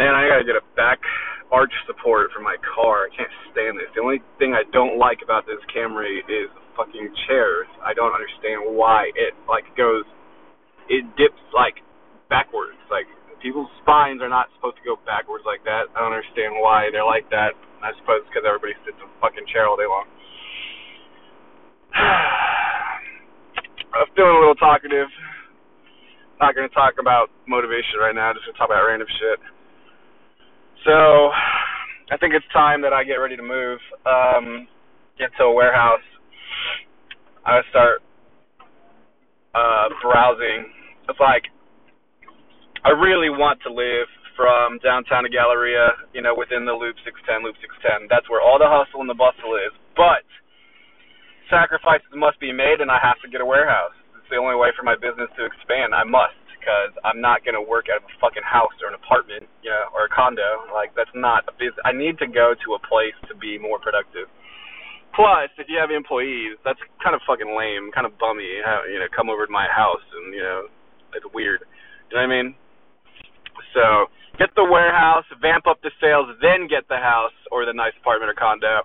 Man, I gotta get a back arch support for my car. I can't stand this. The only thing I don't like about this Camry is the fucking chairs. I don't understand why it like goes, it dips like backwards. Like people's spines are not supposed to go backwards like that. I don't understand why they're like that. I suppose because everybody sits in a fucking chair all day long. I'm feeling a little talkative. Not gonna talk about motivation right now. Just gonna talk about random shit. So I think it's time that I get ready to move, um, get to a warehouse. I start uh, browsing. It's like I really want to live from downtown to Galleria, you know, within the Loop 610, Loop 610. That's where all the hustle and the bustle is. But sacrifices must be made, and I have to get a warehouse. It's the only way for my business to expand. I must because I'm not going to work out of a fucking house or an apartment, you know, or a condo. Like that's not a business. I need to go to a place to be more productive. Plus, if you have employees, that's kind of fucking lame, kind of bummy. You know, come over to my house and you know, it's weird. You know what I mean? So get the warehouse, vamp up the sales, then get the house or the nice apartment or condo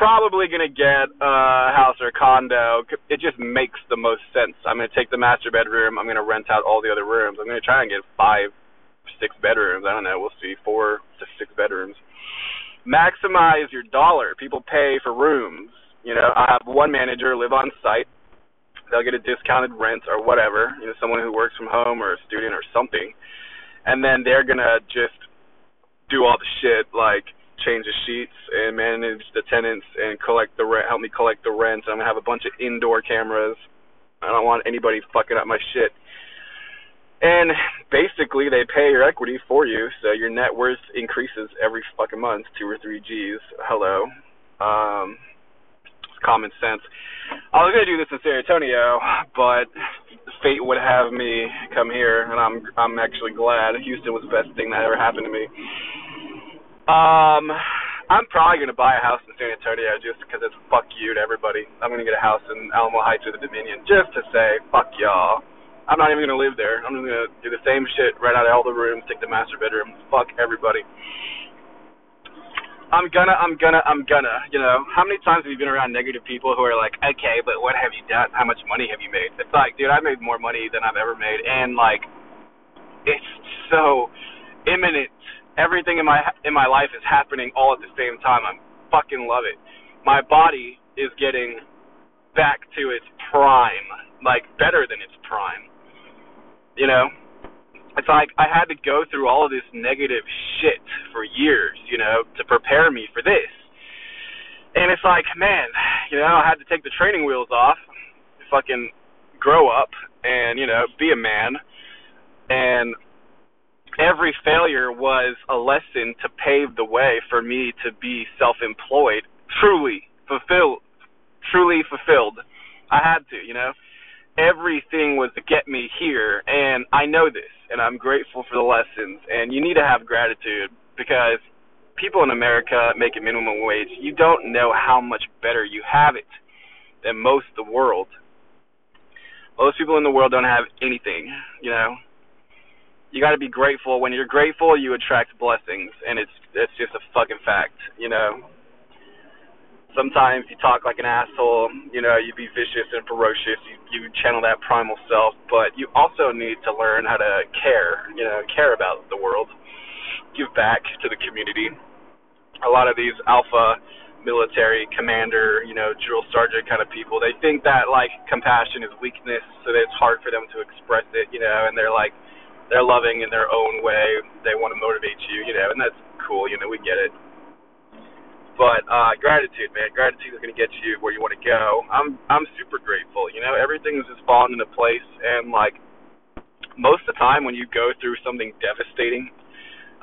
probably going to get a house or a condo. It just makes the most sense. I'm going to take the master bedroom. I'm going to rent out all the other rooms. I'm going to try and get five, six bedrooms. I don't know. We'll see. Four to six bedrooms. Maximize your dollar. People pay for rooms. You know, I have one manager live on site. They'll get a discounted rent or whatever. You know, someone who works from home or a student or something. And then they're to just do all the shit like change the sheets and manage the tenants and collect the rent, help me collect the rent. I'm gonna have a bunch of indoor cameras. I don't want anybody fucking up my shit. And basically, they pay your equity for you, so your net worth increases every fucking month, two or three G's. Hello, um, common sense. I was gonna do this in San Antonio, but fate would have me come here, and I'm I'm actually glad. Houston was the best thing that ever happened to me. Um, I'm probably gonna buy a house in San Antonio just because it's fuck you to everybody. I'm gonna get a house in Alamo Heights or the Dominion just to say fuck y'all. I'm not even gonna live there. I'm just gonna do the same shit, rent out of all the rooms, take the master bedroom, fuck everybody. I'm gonna, I'm gonna, I'm gonna. You know, how many times have you been around negative people who are like, okay, but what have you done? How much money have you made? It's like, dude, I made more money than I've ever made, and like, it's so imminent everything in my in my life is happening all at the same time. I fucking love it. My body is getting back to its prime, like better than its prime. You know, it's like I had to go through all of this negative shit for years, you know, to prepare me for this. And it's like, man, you know, I had to take the training wheels off, fucking grow up, and you know, be a man, and every failure was a lesson to pave the way for me to be self-employed, truly fulfilled, truly fulfilled. I had to, you know. Everything was to get me here, and I know this, and I'm grateful for the lessons. And you need to have gratitude because people in America making minimum wage, you don't know how much better you have it than most of the world. Most people in the world don't have anything, you know you got to be grateful. When you're grateful, you attract blessings, and it's it's just a fucking fact, you know. Sometimes you talk like an asshole, you know, you be vicious and ferocious, you you channel that primal self, but you also need to learn how to care, you know, care about the world, give back to the community. A lot of these alpha military commander, you know, drill sergeant kind of people, they think that like compassion is weakness, so that it's hard for them to express it, you know, and they're like they're loving in their own way. They want to motivate you, you know, and that's cool. You know, we get it. But uh, gratitude, man, gratitude is going to get you where you want to go. I'm I'm super grateful. You know, everything's just falling into place, and like most of the time when you go through something devastating,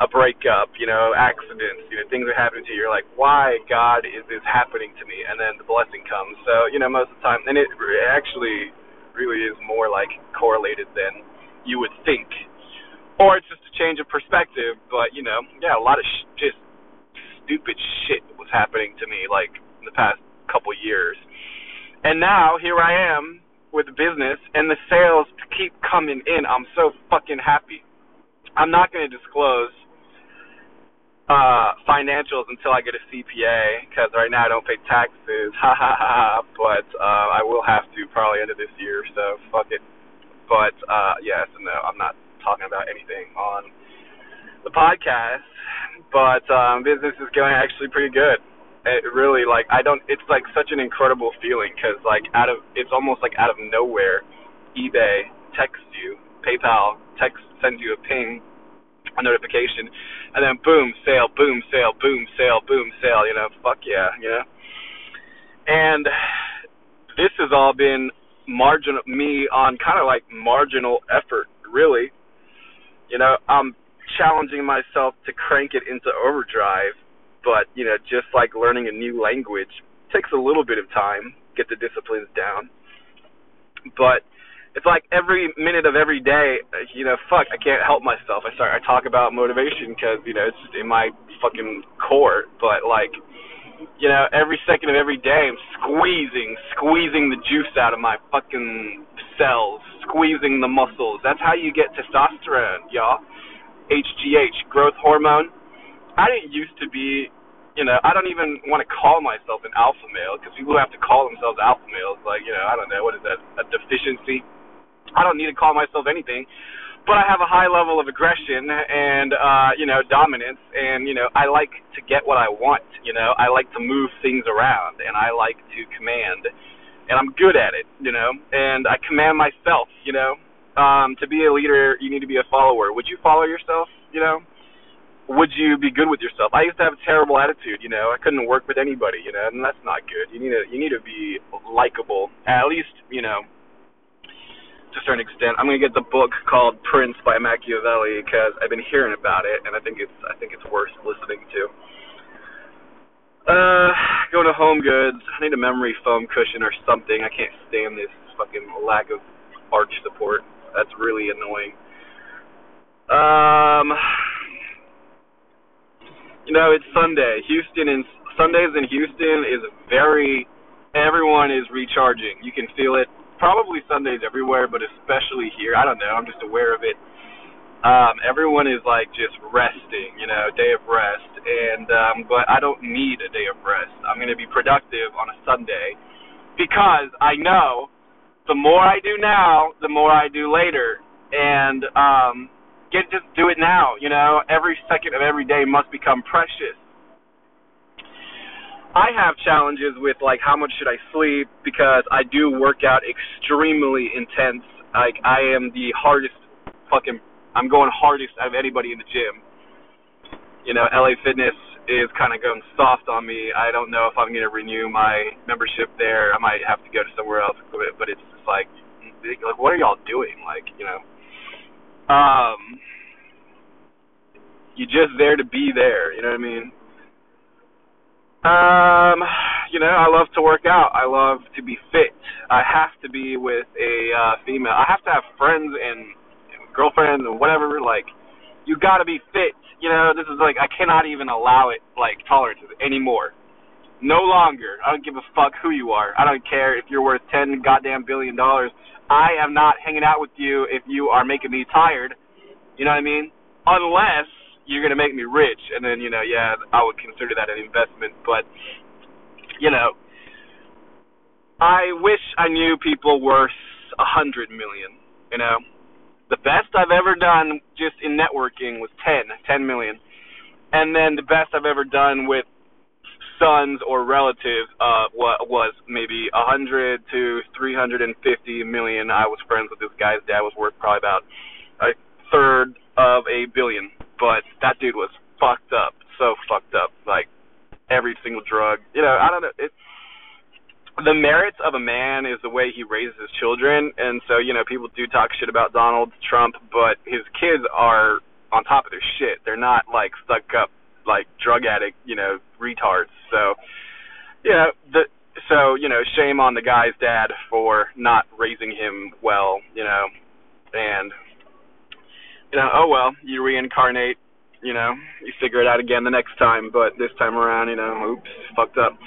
a breakup, you know, accidents, you know, things are happening to you. You're like, why God is this happening to me? And then the blessing comes. So you know, most of the time, and it actually really is more like correlated than you would think or it's just a change of perspective. But you know, yeah, a lot of sh- just stupid shit was happening to me like in the past couple years, and now here I am with business and the sales keep coming in. I'm so fucking happy. I'm not going to disclose uh financials until I get a CPA because right now I don't pay taxes. Ha ha ha. But uh, I will have to probably end of this year. So fuck it. But uh, yes and no, I'm not talking about anything on the podcast. But um, business is going actually pretty good. It really like I don't. It's like such an incredible feeling because like out of it's almost like out of nowhere, eBay texts you, PayPal text sends you a ping a notification, and then boom, sale, boom, sale, boom, sale, boom, sale. You know, fuck yeah, you know. And this has all been marginal me on kind of like marginal effort, really. You know, I'm challenging myself to crank it into overdrive, but you know, just like learning a new language takes a little bit of time, get the disciplines down. But it's like every minute of every day, you know, fuck, I can't help myself. I start, I talk about motivation because you know it's in my fucking core. But like, you know, every second of every day, I'm squeezing, squeezing the juice out of my fucking cells, squeezing the muscles. That's how you get testosterone, y'all. HGH, growth hormone. I didn't used to be you know, I don't even want to call myself an alpha male because people have to call themselves alpha males, like, you know, I don't know, what is that, a deficiency? I don't need to call myself anything, but I have a high level of aggression and uh, you know dominance, and you know I like to get what I want. You know I like to move things around, and I like to command, and I'm good at it. You know, and I command myself. You know, um, to be a leader, you need to be a follower. Would you follow yourself? You know would you be good with yourself? I used to have a terrible attitude, you know. I couldn't work with anybody, you know, and that's not good. You need to you need to be likable. At least, you know, to a certain extent. I'm gonna get the book called Prince by Machiavelli because I've been hearing about it and I think it's I think it's worth listening to. Uh, going to Home Goods. I need a memory foam cushion or something. I can't stand this fucking lack of arch support. That's really annoying. Um, you know, it's Sunday. Houston and Sundays in Houston is very. Everyone is recharging. You can feel it probably Sundays everywhere, but especially here. I don't know. I'm just aware of it. Um, everyone is like just resting, you know, day of rest, and um, but I don't need a day of rest. I'm going to be productive on a Sunday because I know the more I do now, the more I do later, and um, get just do it now. You know, every second of every day must become precious. I have challenges with like how much should I sleep because I do work out extremely intense. Like I am the hardest fucking I'm going hardest out of anybody in the gym. You know, LA Fitness is kind of going soft on me. I don't know if I'm going to renew my membership there. I might have to go to somewhere else, but it's just like like what are y'all doing? Like, you know, um you're just there to be there, you know what I mean? Um, you know, I love to work out. I love to be fit. I have to be with a uh, female. I have to have friends and, and girlfriends and whatever. Like, you got to be fit. You know, this is like I cannot even allow it like tolerances anymore. No longer. I don't give a fuck who you are. I don't care if you're worth ten goddamn billion dollars. I am not hanging out with you if you are making me tired. You know what I mean? Unless you're gonna make me rich, and then you know, yeah, I would consider that an investment. But you know, I wish I knew people worth a hundred million. You know, the best I've ever done just in networking was ten, ten million, and then the best I've ever done with sons or relatives uh was maybe a hundred to three hundred and fifty million. I was friends with this guy's dad was worth probably about a third of a billion but that dude was fucked up, so fucked up, like every single drug. You know, I don't know. It, the merits of a man is the way he raises his children, and so you know people do talk shit about Donald Trump, but his kids are on top of their shit. They're not like stuck up like drug addict, you know, retards. So, you know, the so you know, shame on the guy's dad for not raising him well, you know, and you know, oh well, you reincarnate, you know, you figure it out again the next time, but this time around, you know, oops, fucked up.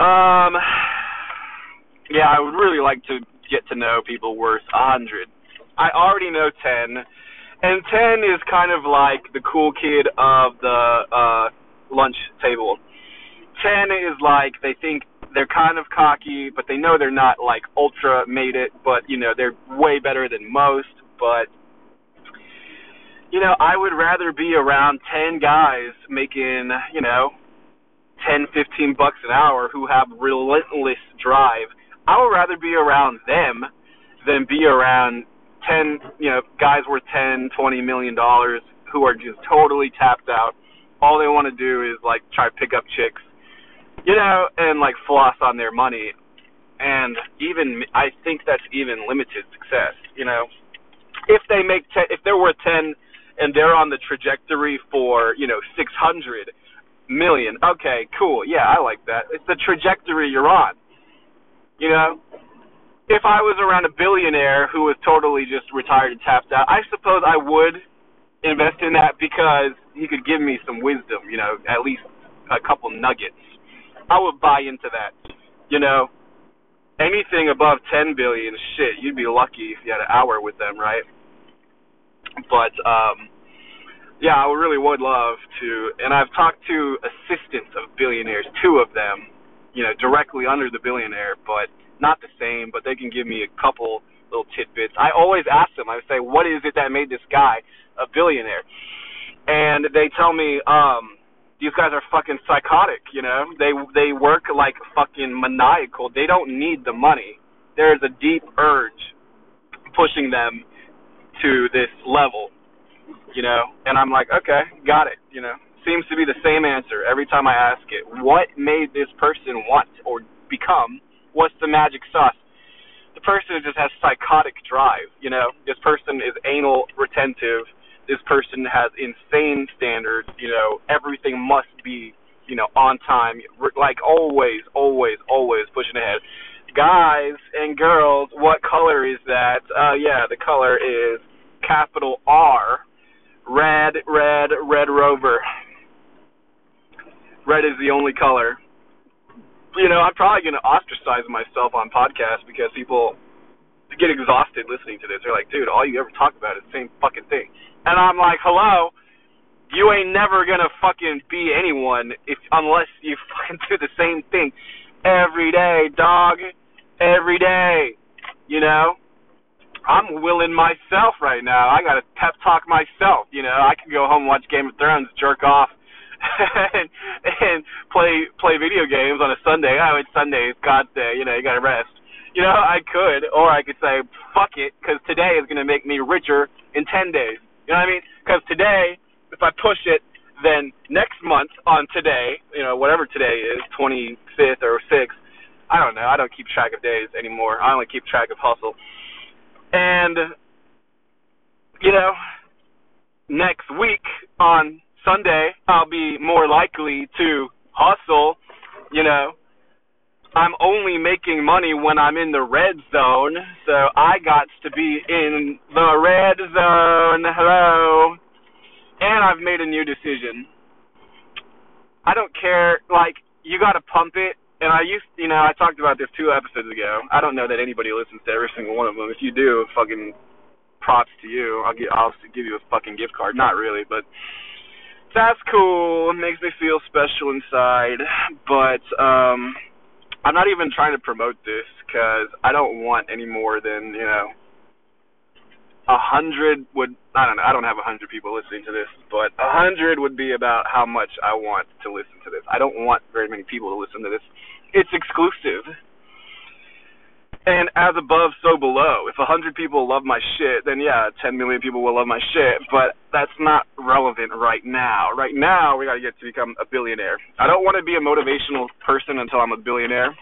Um, yeah, I would really like to get to know people worth a hundred. I already know ten, And ten is kind of like the cool kid of the uh lunch table. Ten is like they think they're kind of cocky, but they know they're not like ultra made it, but you know, they're way better than most, but you know, I would rather be around 10 guys making, you know, 10, 15 bucks an hour who have relentless drive. I would rather be around them than be around 10, you know, guys worth 10, 20 million dollars who are just totally tapped out. All they want to do is like try to pick up chicks you know, and like floss on their money. And even I think that's even limited success. You know, if they make ten, if they're worth ten, and they're on the trajectory for you know six hundred million. Okay, cool. Yeah, I like that. It's the trajectory you're on. You know, if I was around a billionaire who was totally just retired and tapped out, I suppose I would invest in that because he could give me some wisdom. You know, at least a couple nuggets I would buy into that. You know, anything above 10 billion, shit, you'd be lucky if you had an hour with them, right? But um yeah, I really would love to. And I've talked to assistants of billionaires, two of them, you know, directly under the billionaire, but not the same. But they can give me a couple little tidbits. I always ask them. I say, "What is it that made this guy a billionaire?" And they tell me, um, these guys are fucking psychotic, you know. They they work like fucking maniacal. They don't need the money. There is a deep urge pushing them to this level, you know. And I'm like, okay, got it, you know. Seems to be the same answer every time I ask it. What made this person want or become? What's the magic sauce? The person just has psychotic drive, you know. This person is anal retentive this person has insane standards. You know, everything must be, you know, on time. Like always, always, always pushing ahead. Guys and girls, what color is that? Uh, yeah, the color is capital R. Red, red, red rover. Red is the only color. You know, I'm probably going to ostracize myself on podcasts because people get exhausted listening to this. They're like, dude, all you ever talk about is the same fucking thing. And I'm like, hello, you ain't never gonna fucking be anyone if unless you fucking do the same thing every day, dog. Every day. You know? I'm willing myself right now. I gotta pep talk myself, you know. I could go home and watch Game of Thrones, jerk off and and play play video games on a Sunday. Oh, it's Sunday, it's God's day, you know, you gotta rest. You know, I could, or I could say, fuck it, because today is going to make me richer in 10 days. You know what I mean? Because today, if I push it, then next month on today, you know, whatever today is, 25th or 6th, I don't know. I don't keep track of days anymore. I only keep track of hustle. And, you know, next week on Sunday, I'll be more likely to hustle, you know, I'm only making money when I'm in the red zone, so I got to be in the red zone. Hello. And I've made a new decision. I don't care, like, you gotta pump it. And I used, you know, I talked about this two episodes ago. I don't know that anybody listens to every single one of them. If you do, fucking props to you. I'll get, I'll give you a fucking gift card. Not really, but that's cool. It makes me feel special inside. But, um, I'm not even trying to promote this because I don't want any more than you know a hundred would I don't know I don't have a hundred people listening to this, but a hundred would be about how much I want to listen to this. I don't want very many people to listen to this. It's exclusive. And as above, so below. If a hundred people love my shit, then yeah, ten million people will love my shit. But that's not relevant right now. Right now, we gotta get to become a billionaire. I don't want to be a motivational person until I'm a billionaire.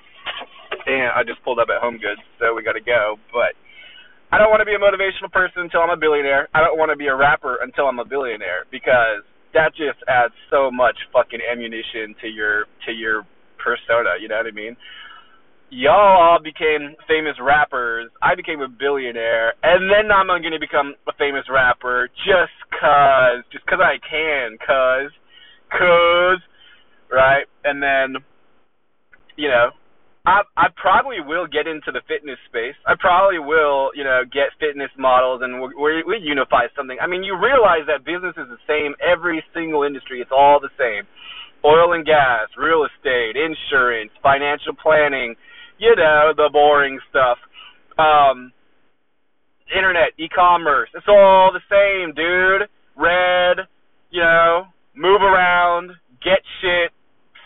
And I just pulled up at Home Goods, so we gotta go. But I don't want to be a motivational person until I'm a billionaire. I don't want to be a rapper until I'm a billionaire because that just adds so much fucking ammunition to your to your persona. You know what I mean? y'all all became famous rappers. I became a billionaire, and then I'm going to become a famous rapper just cause, just cause I can, cause, cause, right? And then, you know, I I probably will get into the fitness space. I probably will, you know, get fitness models and we we unify something. I mean, you realize that business is the same every single industry. It's all the same. Oil and gas, real estate, insurance, financial planning, you know, the boring stuff. Um internet, e-commerce. It's all the same, dude. Red, you know, move around, get shit,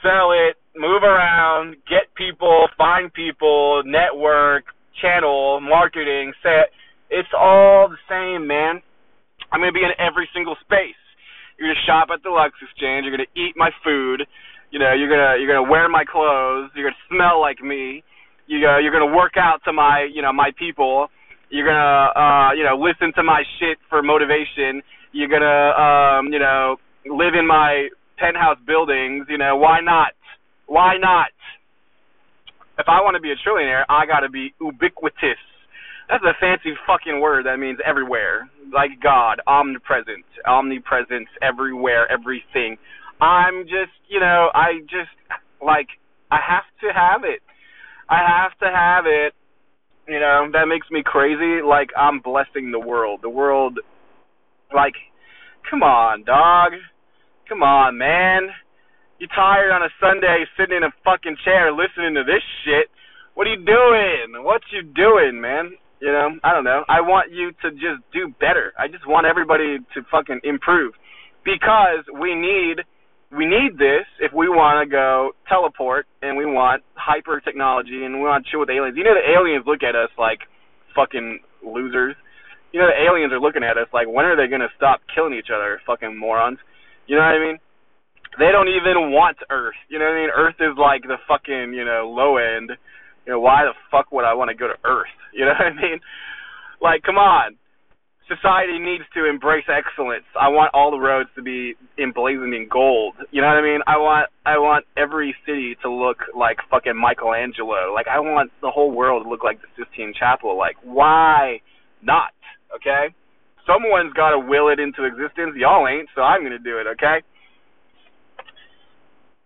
sell it, move around, get people, find people, network, channel, marketing, set. It's all the same, man. I'm gonna be in every single space. You're gonna shop at the Lux Exchange. You're gonna eat my food. You know, you're gonna you're gonna wear my clothes. You're gonna smell like me. You go, you're gonna work out to my you know my people. You're gonna uh, you know listen to my shit for motivation. You're gonna um, you know live in my penthouse buildings. You know why not? Why not? If I want to be a trillionaire, I got to be ubiquitous. That's a fancy fucking word that means everywhere. Like God, omnipresent, omnipresence, everywhere, everything. I'm just, you know, I just like I have to have it. I have to have it. You know, that makes me crazy. Like I'm blessing the world. The world like come on, dog. Come on, man. You tired on a Sunday sitting in a fucking chair listening to this shit? What are you doing? What you doing, man? You know, I don't know. I want you to just do better. I just want everybody to fucking improve because we need we need this if we want to go teleport and we want hyper technology and we want to chill with aliens. You know, the aliens look at us like fucking losers. You know, the aliens are looking at us like, when are they gonna stop killing each other, fucking morons? You know what I mean? They don't even want Earth. You know what I mean? Earth is like the fucking, you know, low end. You know, why the fuck would I want to go to Earth? You know what I mean? Like, come on. Society needs to embrace excellence. I want all the roads to be emblazoned in gold. You know what I mean? I want I want every city to look like fucking Michelangelo. Like I want the whole world to look like the Sistine Chapel. Like why not? Okay? Someone's got to will it into existence. Y'all ain't, so I'm going to do it, okay?